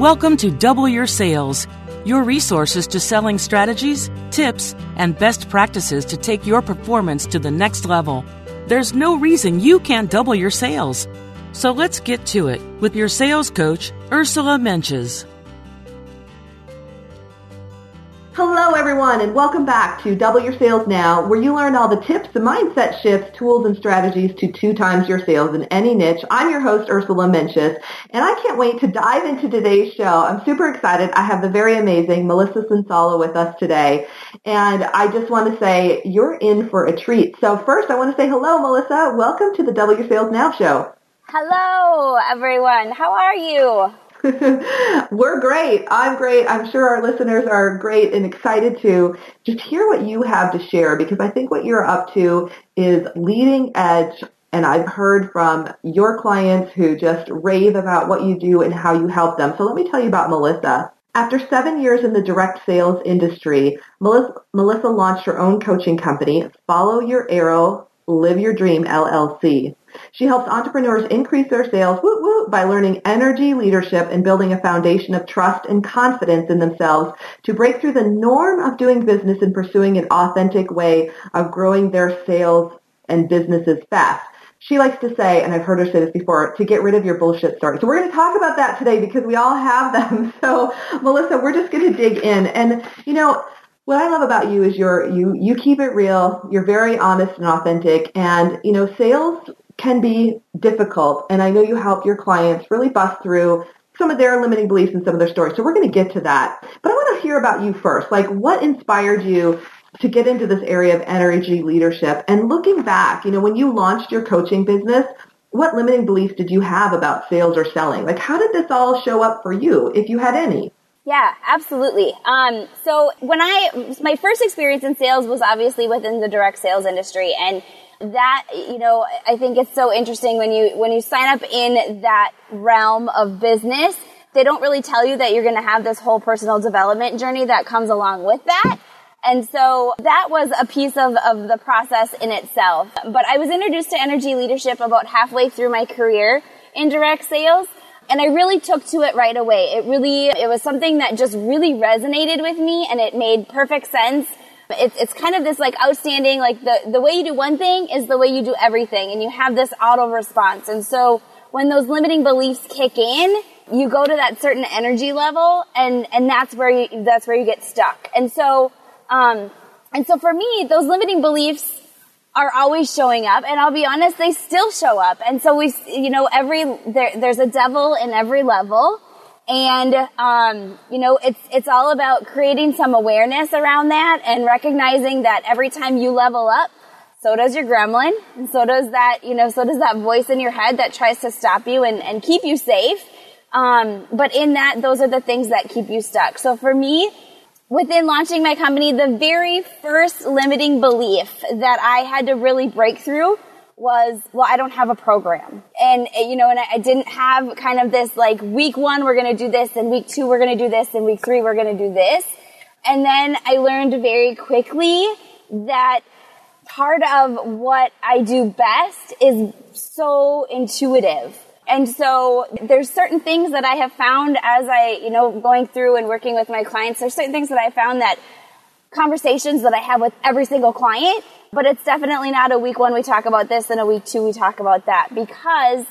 Welcome to Double Your Sales, your resources to selling strategies, tips, and best practices to take your performance to the next level. There's no reason you can't double your sales. So let's get to it with your sales coach, Ursula Mentjes. Hello, everyone, and welcome back to Double Your Sales Now, where you learn all the tips, the mindset shifts, tools, and strategies to two times your sales in any niche. I'm your host, Ursula Mentjes, and I can't wait to dive into today's show. I'm super excited. I have the very amazing Melissa Sonsalla with us today, and I just want to say you're in for a treat. So first, I want to say hello, Melissa. Welcome to the Double Your Sales Now show. Hello, everyone. How are you? We're great. I'm great. I'm sure our listeners are great and excited to just hear what you have to share because I think what you're up to is leading edge and I've heard from your clients who just rave about what you do and how you help them. So let me tell you about Melissa. After seven years in the direct sales industry, Melissa, Melissa launched her own coaching company, Follow Your Arrow, Live Your Dream LLC. She helps entrepreneurs increase their sales whoop, whoop, by learning energy leadership and building a foundation of trust and confidence in themselves to break through the norm of doing business and pursuing an authentic way of growing their sales and businesses fast. She likes to say, and I've heard her say this before, to get rid of your bullshit stories. So we're going to talk about that today because we all have them. So Melissa, we're just going to dig in. And, you know, what I love about you is you, you keep it real. You're very honest and authentic. And, you know, sales can be difficult. And I know you help your clients really bust through some of their limiting beliefs and some of their stories. So we're going to get to that. But I want to hear about you first. Like what inspired you to get into this area of energy leadership? And looking back, you know, when you launched your coaching business, what limiting beliefs did you have about sales or selling? Like how did this all show up for you, if you had any? Yeah, absolutely. Um, so when I, my first experience in sales was obviously within the direct sales industry and that you know i think it's so interesting when you when you sign up in that realm of business they don't really tell you that you're going to have this whole personal development journey that comes along with that and so that was a piece of, of the process in itself but i was introduced to energy leadership about halfway through my career in direct sales and I really took to it right away. It really, it was something that just really resonated with me and it made perfect sense it's, it's kind of this like outstanding, like the, the way you do one thing is the way you do everything and you have this auto response. And so when those limiting beliefs kick in, you go to that certain energy level and, and that's where you, that's where you get stuck. And so, um, and so for me, those limiting beliefs are always showing up and I'll be honest, they still show up. And so we, you know, every, there, there's a devil in every level and, um, you know, it's, it's all about creating some awareness around that and recognizing that every time you level up, so does your gremlin, and so does that, you know, so does that voice in your head that tries to stop you and, and keep you safe. Um, but in that, those are the things that keep you stuck. So for me, within launching my company, the very first limiting belief that I had to really break through was, well, I don't have a program. And, eh, you know, and I, I didn't have kind of this like week one, we're going to do this, and week two, we're going to do this, and week three, we're going to do this. And then I learned very quickly that part of what I do best is so intuitive. And so there's certain things that I have found as I, you know, going through and working with my clients, there's certain things that I found that conversations that I have with every single client, but it's definitely not a week one we talk about this and a week two we talk about that because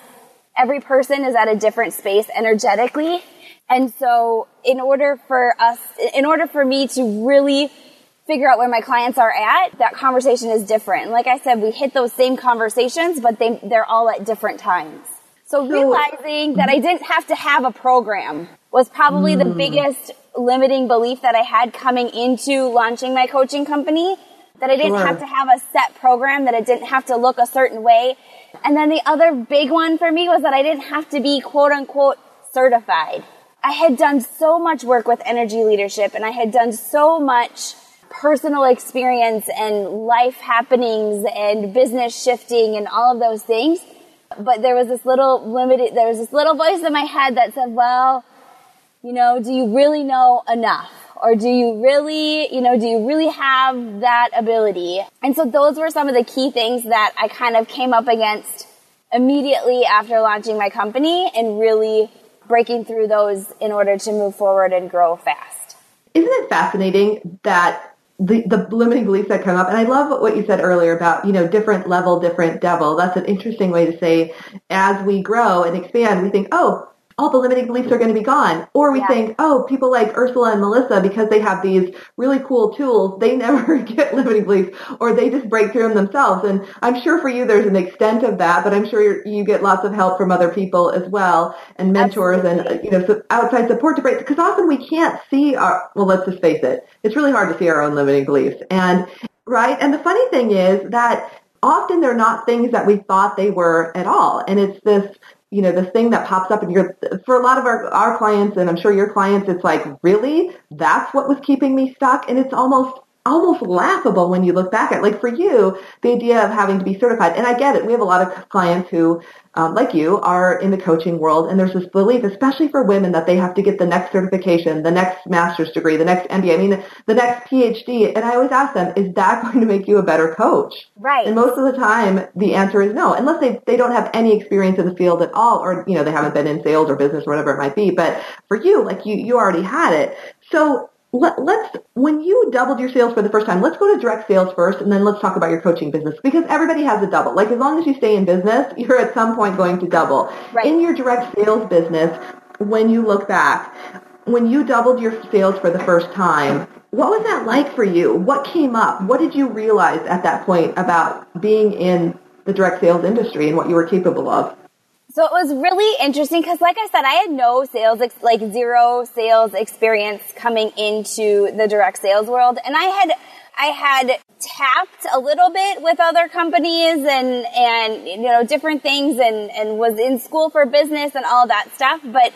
every person is at a different space energetically. And so in order for us, in order for me to really figure out where my clients are at, that conversation is different. And like I said, we hit those same conversations, but they, they're all at different times. So realizing that I didn't have to have a program was probably mm. the biggest limiting belief that I had coming into launching my coaching company. That I didn't sure. have to have a set program, that it didn't have to look a certain way. And then the other big one for me was that I didn't have to be quote unquote certified. I had done so much work with energy leadership and I had done so much personal experience and life happenings and business shifting and all of those things. But there was this little limited, there was this little voice in my head that said, well, you know, do you really know enough? Or do you really, you know, do you really have that ability? And so those were some of the key things that I kind of came up against immediately after launching my company and really breaking through those in order to move forward and grow fast. Isn't it fascinating that the, the limiting beliefs that come up, and I love what you said earlier about, you know, different level, different devil. That's an interesting way to say as we grow and expand, we think, oh, all the limiting beliefs are going to be gone. Or we yeah. think, oh, people like Ursula and Melissa, because they have these really cool tools, they never get limiting beliefs or they just break through them themselves. And I'm sure for you there's an extent of that, but I'm sure you get lots of help from other people as well and mentors Absolutely. and, you know, so outside support to break, because often we can't see our, well, let's just face it, it's really hard to see our own limiting beliefs. And, right? And the funny thing is that often they're not things that we thought they were at all. And it's this you know, this thing that pops up and you're, for a lot of our, our clients and I'm sure your clients, it's like, really? That's what was keeping me stuck? And it's almost almost laughable when you look back at like for you the idea of having to be certified. And i get it. We have a lot of clients who um, like you are in the coaching world and there's this belief especially for women that they have to get the next certification the next master's degree the next mba i mean the next phd and i always ask them is that going to make you a better coach? Right. And most of the time the answer is no unless they, they don't have any experience in the field at all or you know they haven't been in sales or business or whatever it might be. But for you like you you already had it. So let, us when you doubled your sales for the first time, let's go to direct sales first, and then let's talk about your coaching business because everybody has a double. Like as long as you stay in business, you're at some point going to double. Right. In your direct sales business, when you look back, when you doubled your sales for the first time, what was that like for you? What came up? What did you realize at that point about being in the direct sales industry and what you were capable of? So it was really interesting because, like I said, I had no sales, ex- like zero sales experience coming into the direct sales world. And I had, I had tapped a little bit with other companies and, and, you know, different things and, and was in school for business and all that stuff. But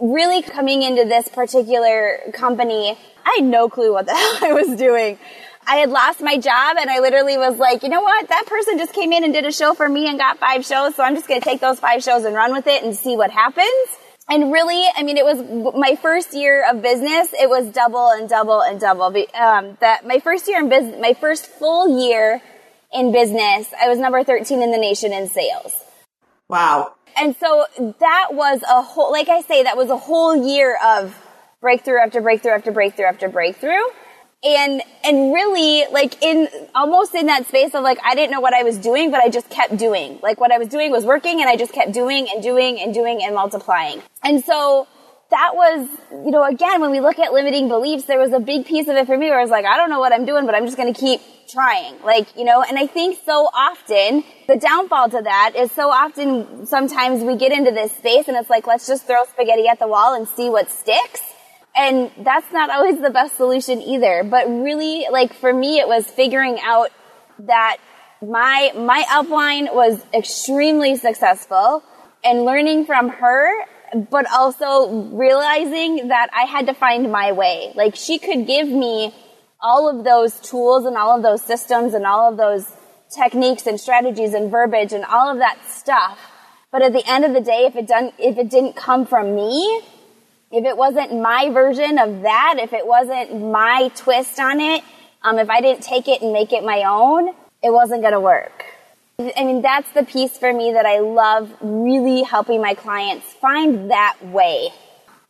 really coming into this particular company, I had no clue what the hell I was doing. I had lost my job and I literally was like, you know what? That person just came in and did a show for me and got five shows. So I'm just going to take those five shows and run with it and see what happens. And really, I mean, it was my first year of business. It was double and double and double. Um, that my first year in business, my first full year in business, I was number 13 in the nation in sales. Wow. And so that was a whole, like I say, that was a whole year of breakthrough after breakthrough after breakthrough after breakthrough and and really like in almost in that space of like I didn't know what I was doing, but I just kept doing. Like what I was doing was working, and I just kept doing and doing and doing and multiplying. And so that was, you know, again, when we look at limiting beliefs, there was a big piece of it for me where I was like, I don't know what I'm doing, but I'm just going to keep trying. Like, you know, and I think so often the downfall to that is so often sometimes we get into this space and it's like, let's just throw spaghetti at the wall and see what sticks. And that's not always the best solution either. But really, like for me, it was figuring out that my, my upline was extremely successful and learning from her, but also realizing that I had to find my way. Like she could give me all of those tools and all of those systems and all of those techniques and strategies and verbiage and all of that stuff. But at the end of the day, if it done, if it didn't come from me, if it wasn't my version of that, if it wasn't my twist on it, um, if I didn't take it and make it my own, it wasn't going to work. I mean, that's the piece for me that I love really helping my clients find that way.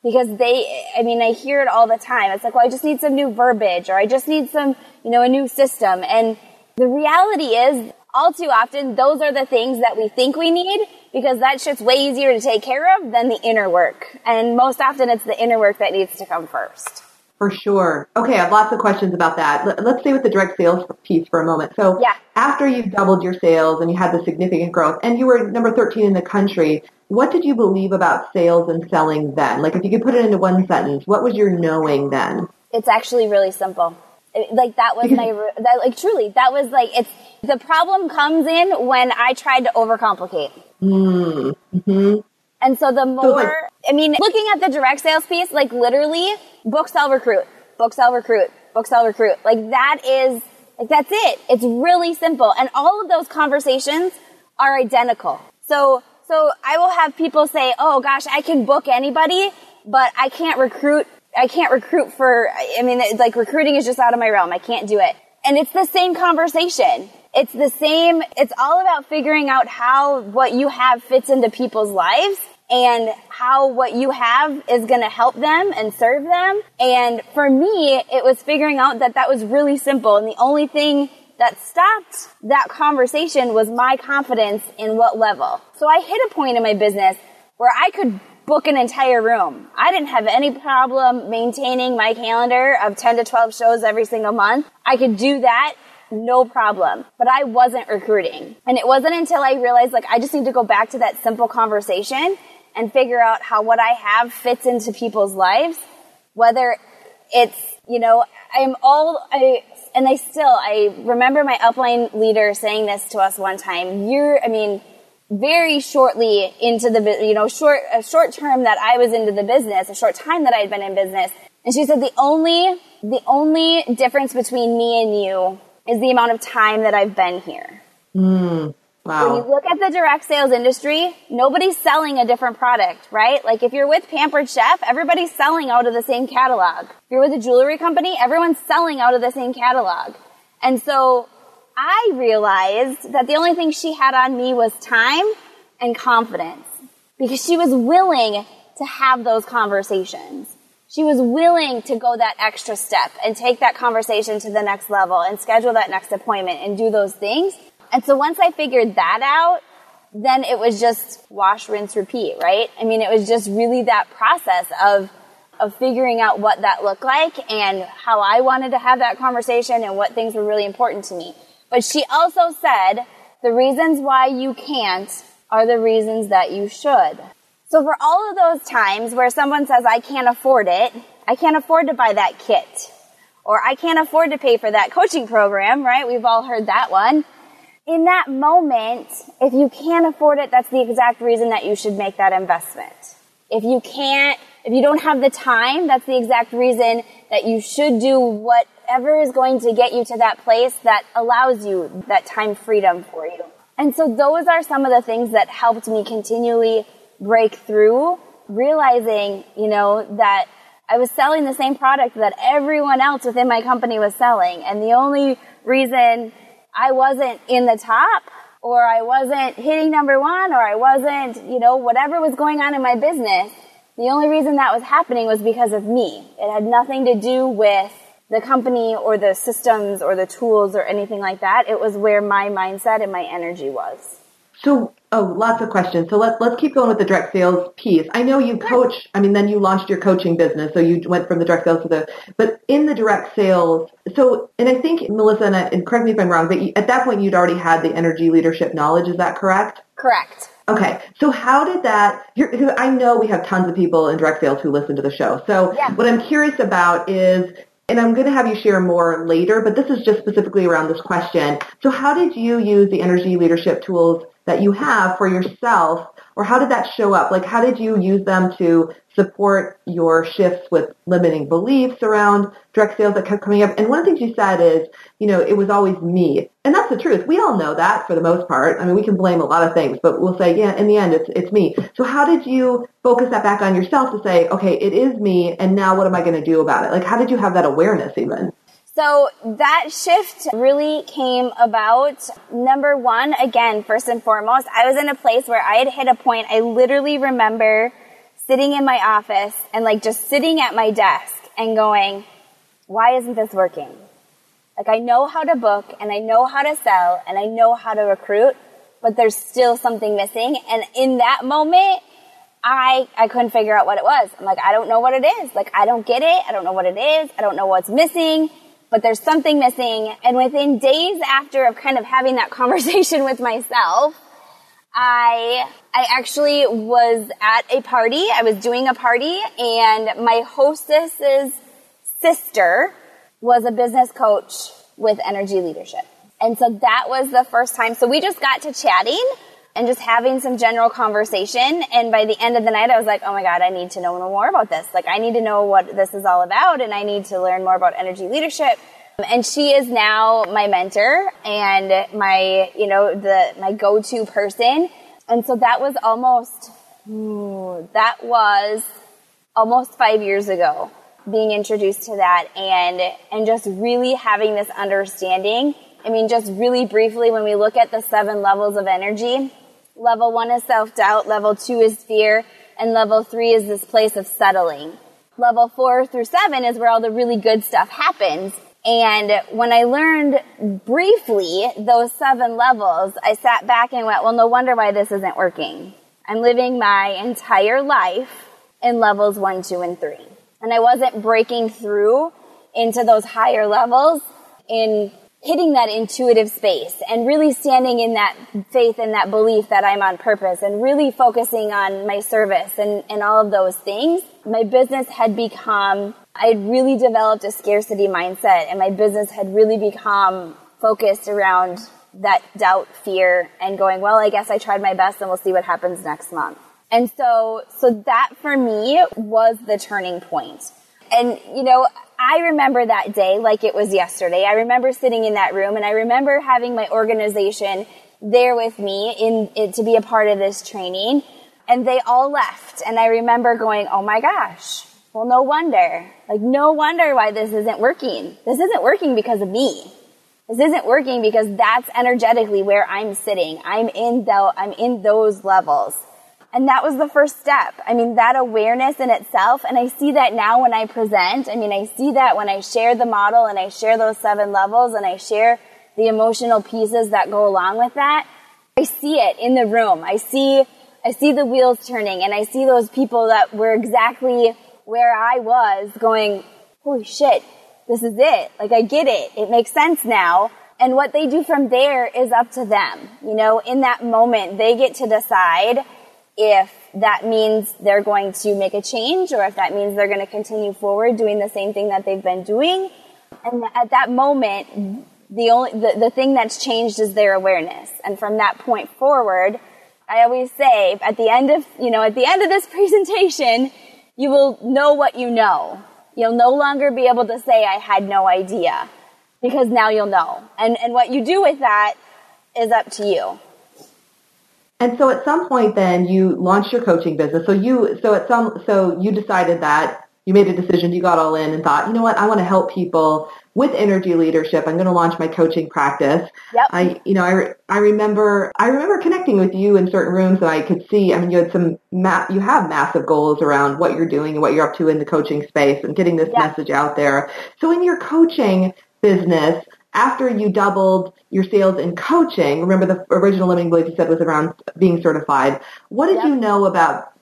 Because they, I mean, I hear it all the time. It's like, well, I just need some new verbiage or I just need some, you know, a new system. And the reality is, all too often, those are the things that we think we need because that shit's way easier to take care of than the inner work. And most often it's the inner work that needs to come first. For sure. Okay, I have lots of questions about that. Let's stay with the direct sales piece for a moment. So yeah. after you doubled your sales and you had the significant growth and you were number 13 in the country, what did you believe about sales and selling then? Like if you could put it into one sentence, what was your knowing then? It's actually really simple. Like that was my, that, like truly, that was like, it's, the problem comes in when I tried to overcomplicate. Mm-hmm. And so the more, I mean, looking at the direct sales piece, like literally book, sell, recruit, book, sell, recruit, book, sell, recruit. Like that is, like that's it. It's really simple. And all of those conversations are identical. So, so I will have people say, oh gosh, I can book anybody, but I can't recruit, I can't recruit for, I mean, like recruiting is just out of my realm. I can't do it. And it's the same conversation. It's the same, it's all about figuring out how what you have fits into people's lives and how what you have is going to help them and serve them. And for me, it was figuring out that that was really simple. And the only thing that stopped that conversation was my confidence in what level. So I hit a point in my business where I could book an entire room. I didn't have any problem maintaining my calendar of 10 to 12 shows every single month. I could do that no problem. But I wasn't recruiting. And it wasn't until I realized like I just need to go back to that simple conversation and figure out how what I have fits into people's lives, whether it's, you know, I'm all, I, and I still, I remember my upline leader saying this to us one time. You're, I mean, very shortly into the, you know, short, a short term that I was into the business, a short time that I had been in business. And she said the only, the only difference between me and you is the amount of time that I've been here. Mm, wow. When you look at the direct sales industry, nobody's selling a different product, right? Like if you're with Pampered Chef, everybody's selling out of the same catalog. If you're with a jewelry company, everyone's selling out of the same catalog. And so I realized that the only thing she had on me was time and confidence because she was willing to have those conversations she was willing to go that extra step and take that conversation to the next level and schedule that next appointment and do those things. And so once I figured that out, then it was just wash, rinse, repeat, right? I mean, it was just really that process of, of figuring out what that looked like and how I wanted to have that conversation and what things were really important to me. But she also said, the reasons why you can't are the reasons that you should. So for all of those times where someone says, I can't afford it, I can't afford to buy that kit, or I can't afford to pay for that coaching program, right? We've all heard that one. In that moment, if you can't afford it, that's the exact reason that you should make that investment. If you can't, if you don't have the time, that's the exact reason that you should do whatever is going to get you to that place that allows you that time freedom for you. And so those are some of the things that helped me continually break through, realizing, you know, that I was selling the same product that everyone else within my company was selling. And the only reason I wasn't in the top or I wasn't hitting number one or I wasn't, you know, whatever was going on in my business, the only reason that was happening was because of me. It had nothing to do with the company or the systems or the tools or anything like that. It was where my mindset and my energy was. So Oh, lots of questions. So let's let's keep going with the direct sales piece. I know you coach. I mean, then you launched your coaching business, so you went from the direct sales to the. But in the direct sales, so and I think Melissa, and, I, and correct me if I'm wrong, but you, at that point you'd already had the energy leadership knowledge. Is that correct? Correct. Okay, so how did that? I know we have tons of people in direct sales who listen to the show. So yeah. what I'm curious about is and I'm going to have you share more later, but this is just specifically around this question. So how did you use the energy leadership tools that you have for yourself or how did that show up? Like how did you use them to support your shifts with limiting beliefs around direct sales that kept coming up? And one of the things you said is, you know, it was always me. And that's the truth. We all know that for the most part. I mean, we can blame a lot of things, but we'll say, yeah, in the end, it's, it's me. So how did you focus that back on yourself to say, okay, it is me, and now what am I going to do about it? Like, how did you have that awareness even? So that shift really came about. Number one, again, first and foremost, I was in a place where I had hit a point. I literally remember sitting in my office and like just sitting at my desk and going, why isn't this working? Like I know how to book and I know how to sell and I know how to recruit, but there's still something missing. And in that moment, I, I couldn't figure out what it was. I'm like, I don't know what it is. Like, I don't get it. I don't know what it is. I don't know what's missing but there's something missing. And within days after of kind of having that conversation with myself, I, I actually was at a party. I was doing a party and my hostess's sister was a business coach with energy leadership. And so that was the first time. So we just got to chatting and just having some general conversation. And by the end of the night, I was like, oh my God, I need to know more about this. Like, I need to know what this is all about and I need to learn more about energy leadership. And she is now my mentor and my, you know, the, my go-to person. And so that was almost, that was almost five years ago being introduced to that and, and just really having this understanding. I mean, just really briefly, when we look at the seven levels of energy, Level one is self-doubt. Level two is fear. And level three is this place of settling. Level four through seven is where all the really good stuff happens. And when I learned briefly those seven levels, I sat back and went, well, no wonder why this isn't working. I'm living my entire life in levels one, two, and three. And I wasn't breaking through into those higher levels in hitting that intuitive space and really standing in that faith and that belief that I'm on purpose and really focusing on my service and, and all of those things, my business had become, I had really developed a scarcity mindset and my business had really become focused around that doubt, fear, and going, well, I guess I tried my best and we'll see what happens next month. And so, so that for me was the turning point. And, you know, I remember that day like it was yesterday. I remember sitting in that room and I remember having my organization there with me in, to be a part of this training and they all left and I remember going, "Oh my gosh. Well, no wonder. Like no wonder why this isn't working. This isn't working because of me. This isn't working because that's energetically where I'm sitting. I'm in the, I'm in those levels. And that was the first step. I mean, that awareness in itself, and I see that now when I present. I mean, I see that when I share the model and I share those seven levels and I share the emotional pieces that go along with that. I see it in the room. I see, I see the wheels turning and I see those people that were exactly where I was going, holy shit, this is it. Like I get it. It makes sense now. And what they do from there is up to them. You know, in that moment, they get to decide if that means they're going to make a change or if that means they're going to continue forward doing the same thing that they've been doing. And at that moment, the only, the, the thing that's changed is their awareness. And from that point forward, I always say at the end of, you know, at the end of this presentation, you will know what you know. You'll no longer be able to say, I had no idea because now you'll know. And, and what you do with that is up to you. And so at some point then you launched your coaching business. So you, so at some, so you decided that you made a decision, you got all in and thought, you know what, I want to help people with energy leadership. I'm going to launch my coaching practice. Yep. I, you know, I, I remember, I remember connecting with you in certain rooms and I could see, I mean, you had some, ma- you have massive goals around what you're doing and what you're up to in the coaching space and getting this yep. message out there. So in your coaching business, after you doubled your sales in coaching, remember the original limiting belief you said was around being certified. What did yep. you know about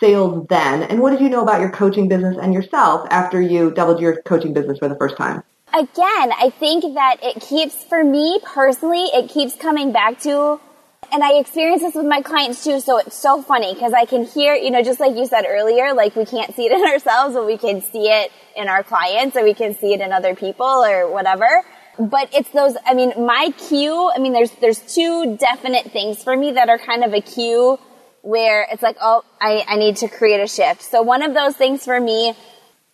sales then, and what did you know about your coaching business and yourself after you doubled your coaching business for the first time? Again, I think that it keeps, for me personally, it keeps coming back to and I experience this with my clients too, so it's so funny because I can hear, you know, just like you said earlier, like we can't see it in ourselves, but we can see it in our clients or we can see it in other people or whatever but it's those, I mean, my cue, I mean, there's, there's two definite things for me that are kind of a cue where it's like, oh, I, I need to create a shift. So one of those things for me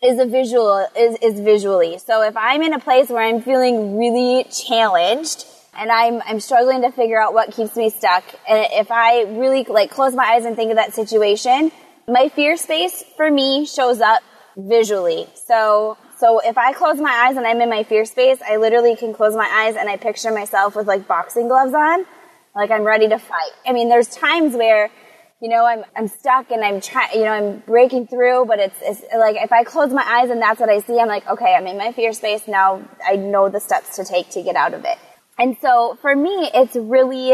is a visual, is, is visually. So if I'm in a place where I'm feeling really challenged and I'm, I'm struggling to figure out what keeps me stuck, and if I really like close my eyes and think of that situation, my fear space for me shows up visually. So So if I close my eyes and I'm in my fear space, I literally can close my eyes and I picture myself with like boxing gloves on, like I'm ready to fight. I mean, there's times where, you know, I'm, I'm stuck and I'm trying, you know, I'm breaking through, but it's, it's like if I close my eyes and that's what I see, I'm like, okay, I'm in my fear space. Now I know the steps to take to get out of it. And so for me, it's really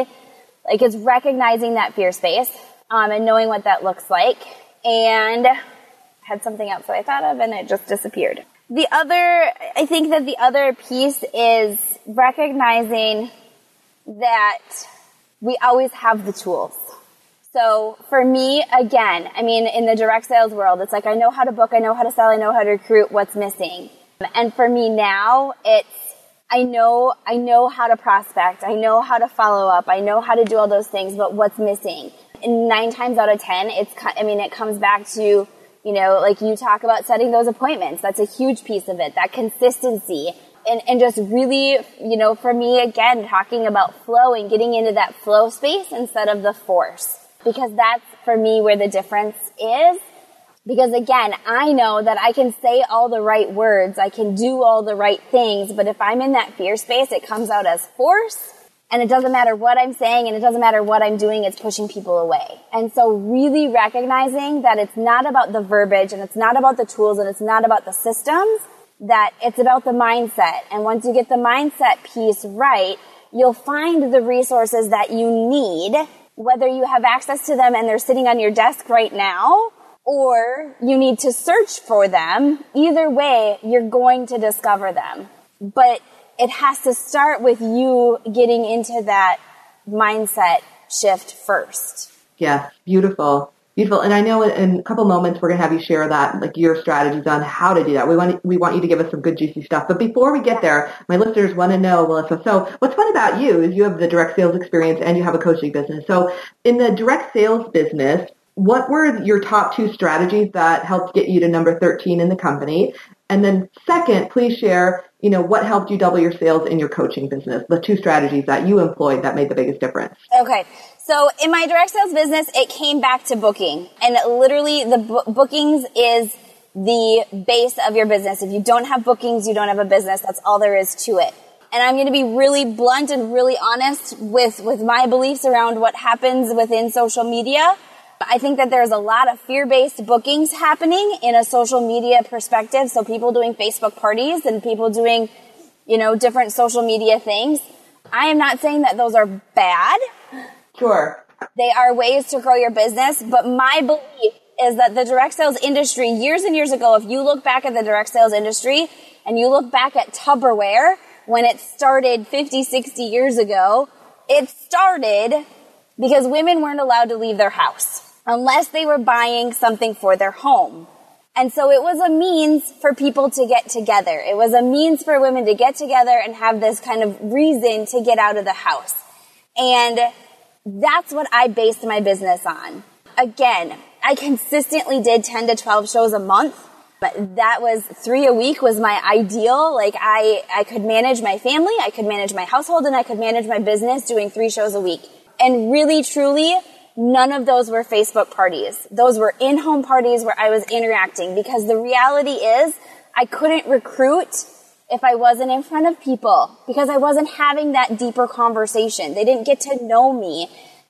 like it's recognizing that fear space um, and knowing what that looks like. And I had something else that I thought of and it just disappeared. The other, I think that the other piece is recognizing that we always have the tools. So for me, again, I mean, in the direct sales world, it's like I know how to book, I know how to sell, I know how to recruit, what's missing. And for me now, it's I know, I know how to prospect. I know how to follow up. I know how to do all those things, but what's missing? And nine times out of ten, it's, I mean, it comes back to, you know, like you talk about setting those appointments. That's a huge piece of it. That consistency. And, and just really, you know, for me, again, talking about flow and getting into that flow space instead of the force. Because that's for me where the difference is. Because again, I know that I can say all the right words, I can do all the right things, but if I'm in that fear space, it comes out as force. And it doesn't matter what I'm saying and it doesn't matter what I'm doing, it's pushing people away. And so really recognizing that it's not about the verbiage and it's not about the tools and it's not about the systems, that it's about the mindset. And once you get the mindset piece right, you'll find the resources that you need, whether you have access to them and they're sitting on your desk right now, or you need to search for them. Either way, you're going to discover them. But it has to start with you getting into that mindset shift first. Yeah, beautiful. Beautiful. And I know in a couple moments we're going to have you share that, like your strategies on how to do that. We want, we want you to give us some good juicy stuff. But before we get there, my listeners want to know, Melissa, so what's fun about you is you have the direct sales experience and you have a coaching business. So in the direct sales business, what were your top two strategies that helped get you to number 13 in the company? And then second, please share, you know, what helped you double your sales in your coaching business, the two strategies that you employed that made the biggest difference. Okay. So in my direct sales business, it came back to booking and literally the bookings is the base of your business. If you don't have bookings, you don't have a business. That's all there is to it. And I'm going to be really blunt and really honest with, with my beliefs around what happens within social media I think that there's a lot of fear-based bookings happening in a social media perspective. So people doing Facebook parties and people doing, you know, different social media things. I am not saying that those are bad. Sure. They are ways to grow your business, but my belief is that the direct sales industry years and years ago, if you look back at the direct sales industry and you look back at Tupperware when it started 50, 60 years ago, it started because women weren't allowed to leave their house unless they were buying something for their home. And so it was a means for people to get together. It was a means for women to get together and have this kind of reason to get out of the house. And that's what I based my business on. Again, I consistently did 10 to 12 shows a month. But that was three a week was my ideal. Like I, I could manage my family, I could manage my household, and I could manage my business doing three shows a week. And really, truly, None of those were Facebook parties. Those were in-home parties where I was interacting because the reality is I couldn't recruit if I wasn't in front of people because I wasn't having that deeper conversation. They didn't get to know me.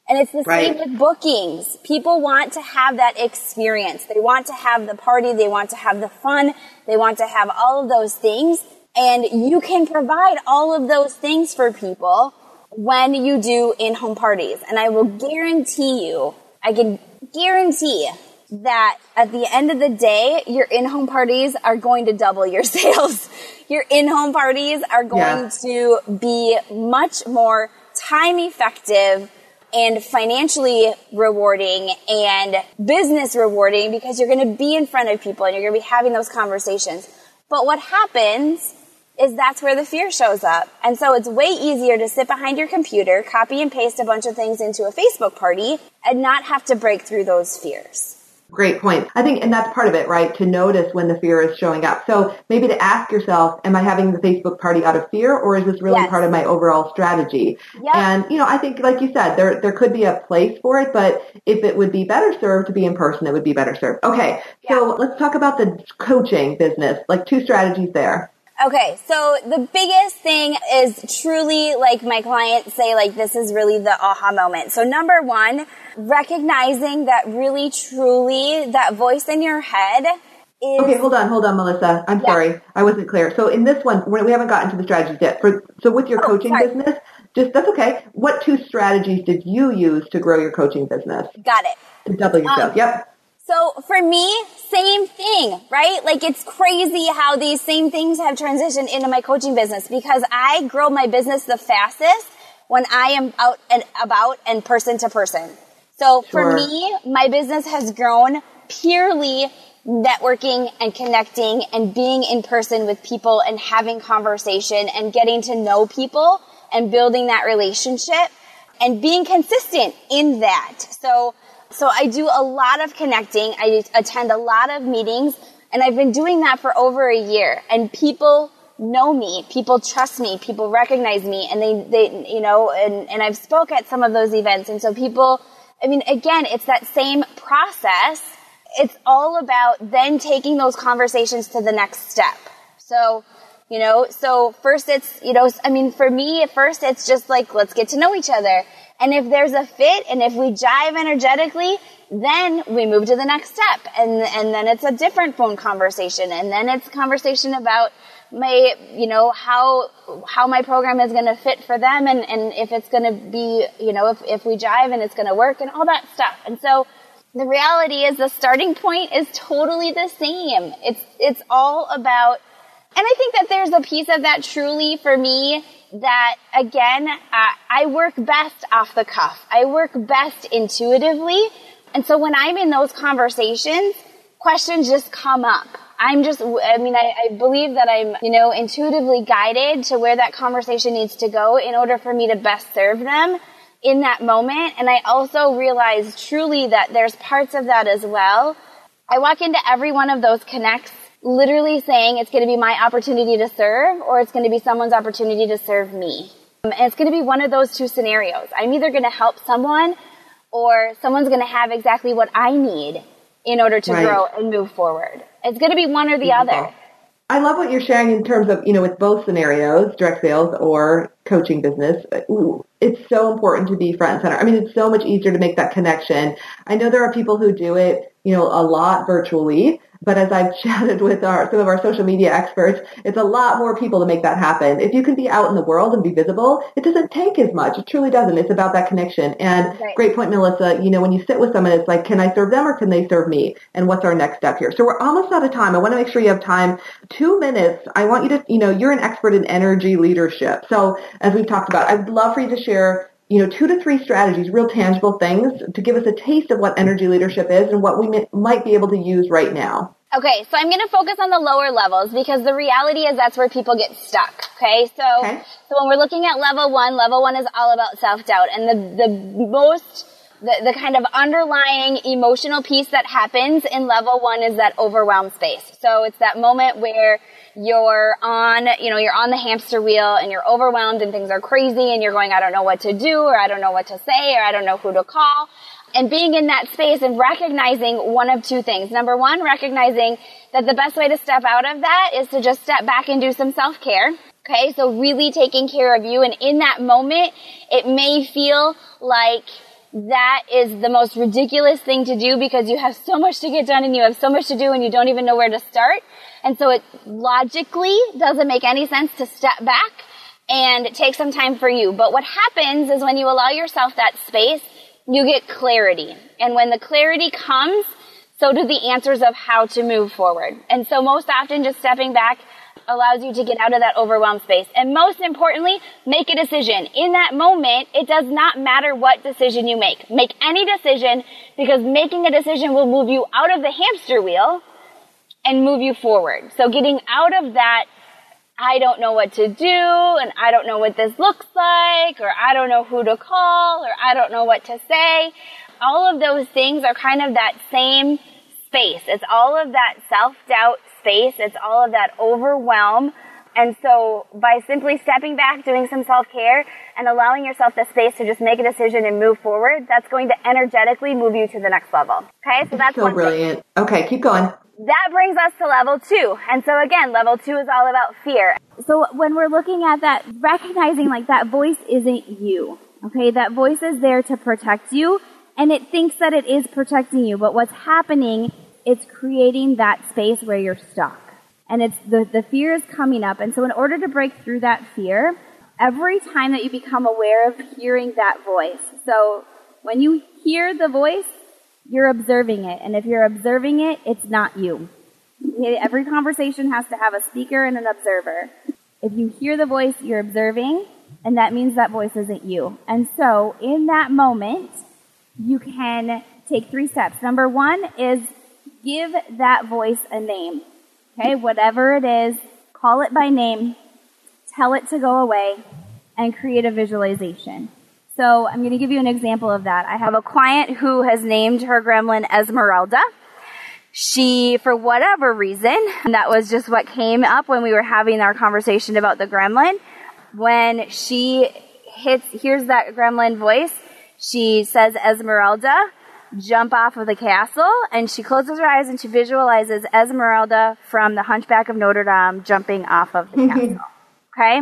And it's the right. same with bookings. People want to have that experience. They want to have the party. They want to have the fun. They want to have all of those things. And you can provide all of those things for people when you do in-home parties. And I will guarantee you, I can guarantee that at the end of the day, your in-home parties are going to double your sales. your in-home parties are going yeah. to be much more time effective and financially rewarding and business rewarding because you're going to be in front of people and you're going to be having those conversations. But what happens is that's where the fear shows up. And so it's way easier to sit behind your computer, copy and paste a bunch of things into a Facebook party and not have to break through those fears. Great point. I think, and that's part of it, right? To notice when the fear is showing up. So maybe to ask yourself, am I having the Facebook party out of fear or is this really Yes. part of my overall strategy? Yep. And, you know, I think, like you said, there, there could be a place for it, but if it would be better served to be in person, it would be better served. Okay. Yeah. So let's talk about the coaching business, like two strategies there. Okay, so the biggest thing is truly like my clients say, like this is really the aha moment. So number one, recognizing that really truly that voice in your head is Okay, hold on, hold on, Melissa. I'm Yeah. sorry, I wasn't clear. So in this one, we haven't gotten to the strategies yet. For so with your Oh, coaching sorry. business, just that's okay. What two strategies did you use to grow your coaching business got it. to double your sales? Um, Yep. So for me, same thing, right? Like it's crazy how these same things have transitioned into my coaching business because I grow my business the fastest when I am out and about and person to person. So for me, my business has grown purely networking and connecting and being in person with people and having conversation and getting to know people and building that relationship and being consistent in that. So, so I do a lot of connecting. I attend a lot of meetings and I've been doing that for over a year and people know me, people trust me, people recognize me and they, they, you know, and, and I've spoke at some of those events. And so people, I mean, again, it's that same process. It's all about then taking those conversations to the next step. So, you know, so first it's, you know, I mean, for me, at first it's just like, let's get to know each other. And if there's a fit and if we jive energetically, then we move to the next step. And, and then it's a different phone conversation. And then it's conversation about my, you know, how, how my program is going to fit for them and, and if it's going to be, you know, if, if we jive and it's going to work and all that stuff. And so, the reality is the starting point is totally the same. It's, it's all about, and I think that there's a piece of that truly for me that again, uh, I work best off the cuff. I work best intuitively. And so when I'm in those conversations, questions just come up. I'm just, I mean, I, I believe that I'm, you know, intuitively guided to where that conversation needs to go in order for me to best serve them in that moment. And I also realize truly that there's parts of that as well. I walk into every one of those connects literally saying it's going to be my opportunity to serve or it's going to be someone's opportunity to serve me. Um, And it's going to be one of those two scenarios. I'm either going to help someone or someone's going to have exactly what I need in order to Right. grow and move forward. It's going to be one or the other. I love what you're sharing in terms of, you know, with both scenarios, direct sales or coaching business. It's so important to be front and center. I mean, it's so much easier to make that connection. I know there are people who do it, you know, a lot virtually, but as I've chatted with our, some of our social media experts, it's a lot more people to make that happen. If you can be out in the world and be visible, it doesn't take as much. It truly doesn't. It's about that connection. And Right. great point, Melissa. You know, when you sit with someone, it's like, can I serve them or can they serve me? And what's our next step here? So we're almost out of time. I want to make sure you have time. Two minutes. I want you to, you know, you're an expert in energy leadership. So as we've talked about, I'd love for you to share, you know, two to three strategies, real tangible things to give us a taste of what energy leadership is and what we mi- might be able to use right now. Okay, so I'm going to focus on the lower levels because the reality is that's where people get stuck. Okay, so Okay. so when we're looking at level one, level one is all about self doubt, and the the most the, the kind of underlying emotional piece that happens in level one is that overwhelmed space. So it's that moment where you're on, you know, you're on the hamster wheel and you're overwhelmed and things are crazy and you're going, I don't know what to do or I don't know what to say or I don't know who to call and being in that space and recognizing one of two things. Number one, recognizing that the best way to step out of that is to just step back and do some self-care. Okay, so really taking care of you and in that moment, it may feel like that is the most ridiculous thing to do because you have so much to get done and you have so much to do and you don't even know where to start. And so it logically doesn't make any sense to step back and take some time for you. But what happens is when you allow yourself that space, you get clarity. And when the clarity comes, so do the answers of how to move forward. And so most often just stepping back allows you to get out of that overwhelmed space. And most importantly, make a decision. In that moment, it does not matter what decision you make. Make any decision because making a decision will move you out of the hamster wheel and move you forward. So getting out of that I don't know what to do and I don't know what this looks like or I don't know who to call or I don't know what to say. All of those things are kind of that same space. It's all of that self-doubt space. It's all of that overwhelm. And so by simply stepping back, doing some self-care and allowing yourself the space to just make a decision and move forward, that's going to energetically move you to the next level. Okay. So that's so brilliant. Thing. Okay. Keep going. That brings us to level two. And so again, level two is all about fear. So when we're looking at that, recognizing like that voice isn't you. Okay. That voice is there to protect you and it thinks that it is protecting you. But what's happening, it's creating that space where you're stuck. And it's the, the fear is coming up. And so in order to break through that fear, every time that you become aware of hearing that voice. So when you hear the voice, you're observing it. And if you're observing it, it's not you. Every conversation has to have a speaker and an observer. If you hear the voice, you're observing, and that means that voice isn't you. And so in that moment, you can take three steps. Number one is give that voice a name. Okay, whatever it is, call it by name, tell it to go away, and create a visualization. So I'm going to give you an example of that. I have a client who has named her gremlin Esmeralda. She, for whatever reason, that was just what came up when we were having our conversation about the gremlin. When she hits, hears that gremlin voice, she says Esmeralda, jump off of the castle, and she closes her eyes and she visualizes Esmeralda from the Hunchback of Notre Dame jumping off of the castle. Okay?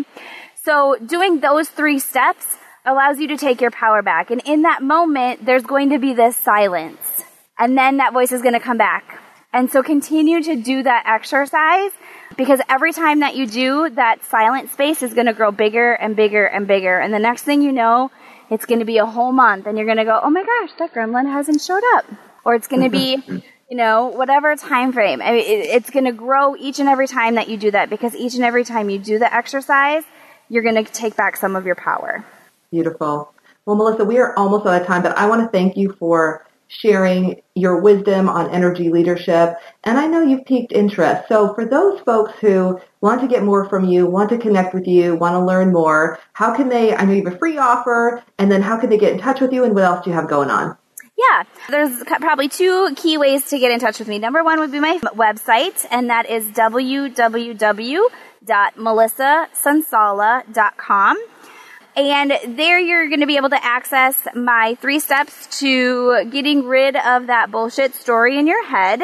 So doing those three steps allows you to take your power back. And in that moment, there's going to be this silence. And then that voice is going to come back. And so continue to do that exercise because every time that you do, that silent space is going to grow bigger and bigger and bigger. And the next thing you know, it's going to be a whole month and you're going to go, oh my gosh, that gremlin hasn't showed up. Or it's going to be, you know, whatever time frame. I mean, it's going to grow each and every time that you do that because each and every time you do the exercise, you're going to take back some of your power. Beautiful. Well, Melissa, we are almost out of time, but I want to thank you for sharing your wisdom on energy leadership. And I know you've piqued interest. So for those folks who want to get more from you, want to connect with you, want to learn more, how can they, I know you have a free offer, and then how can they get in touch with you and what else do you have going on? Yeah, there's probably two key ways to get in touch with me. Number one would be my website, and that is www.melissasonsalla.com. And there you're going to be able to access my three steps to getting rid of that bullshit story in your head,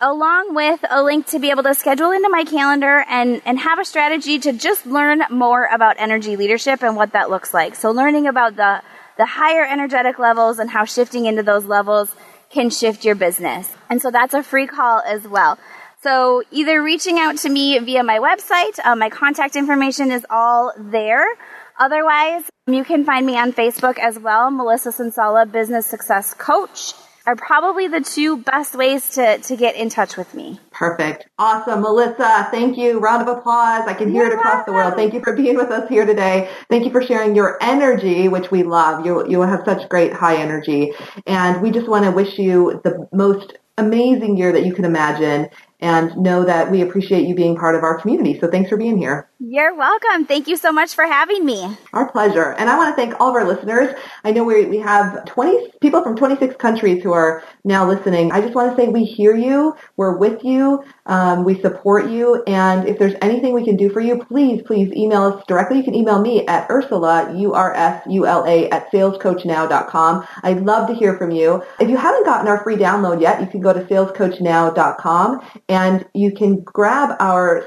along with a link to be able to schedule into my calendar and, and have a strategy to just learn more about energy leadership and what that looks like. So learning about the, the higher energetic levels and how shifting into those levels can shift your business. And so that's a free call as well. So either reaching out to me via my website, uh, my contact information is all there Otherwise, you can find me on Facebook as well, Melissa Sonsalla Business Success Coach are probably the two best ways to, to get in touch with me. Perfect. Awesome. Melissa, thank you. Round of applause. I can hear You're it across welcome. the world. Thank you for being with us here today. Thank you for sharing your energy, which we love. You, you have such great high energy. And we just want to wish you the most amazing year that you can imagine and know that we appreciate you being part of our community. So thanks for being here. You're welcome. Thank you so much for having me. Our pleasure. And I want to thank all of our listeners. I know we, we have 20 people from 26 countries who are now listening. I just want to say we hear you. We're with you. Um, we support you. And if there's anything we can do for you, please, please email us directly. You can email me at Ursula, U-R-S-U-L-A, at salescoachnow.com. I'd love to hear from you. If you haven't gotten our free download yet, you can go to salescoachnow.com and you can grab our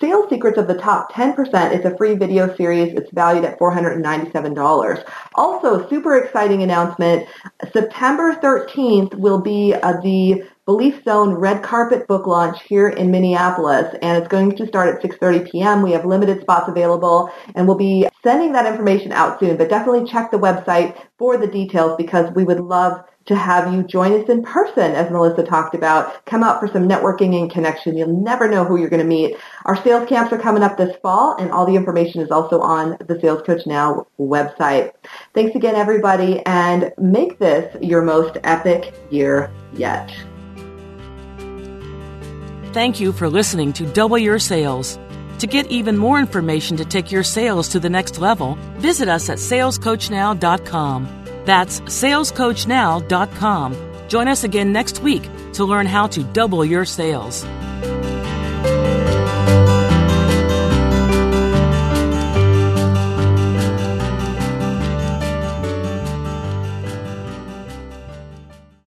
Sales Secrets of the Top 10%. is a free video series. It's valued at $497. Also, super exciting announcement. September 13th will be uh, the Belief Zone red carpet book launch here in Minneapolis, and it's going to start at 6.30 p.m. We have limited spots available, and we'll be sending that information out soon, but definitely check the website for the details because we would love to have you join us in person, as Melissa talked about. Come out for some networking and connection. You'll never know who you're going to meet. Our sales camps are coming up this fall, and all the information is also on the Sales Coach Now website. Thanks again, everybody, and make this your most epic year yet. Thank you for listening to Double Your Sales. To get even more information to take your sales to the next level, visit us at salescoachnow.com. That's salescoachnow.com Join us again next week to learn how to double your sales.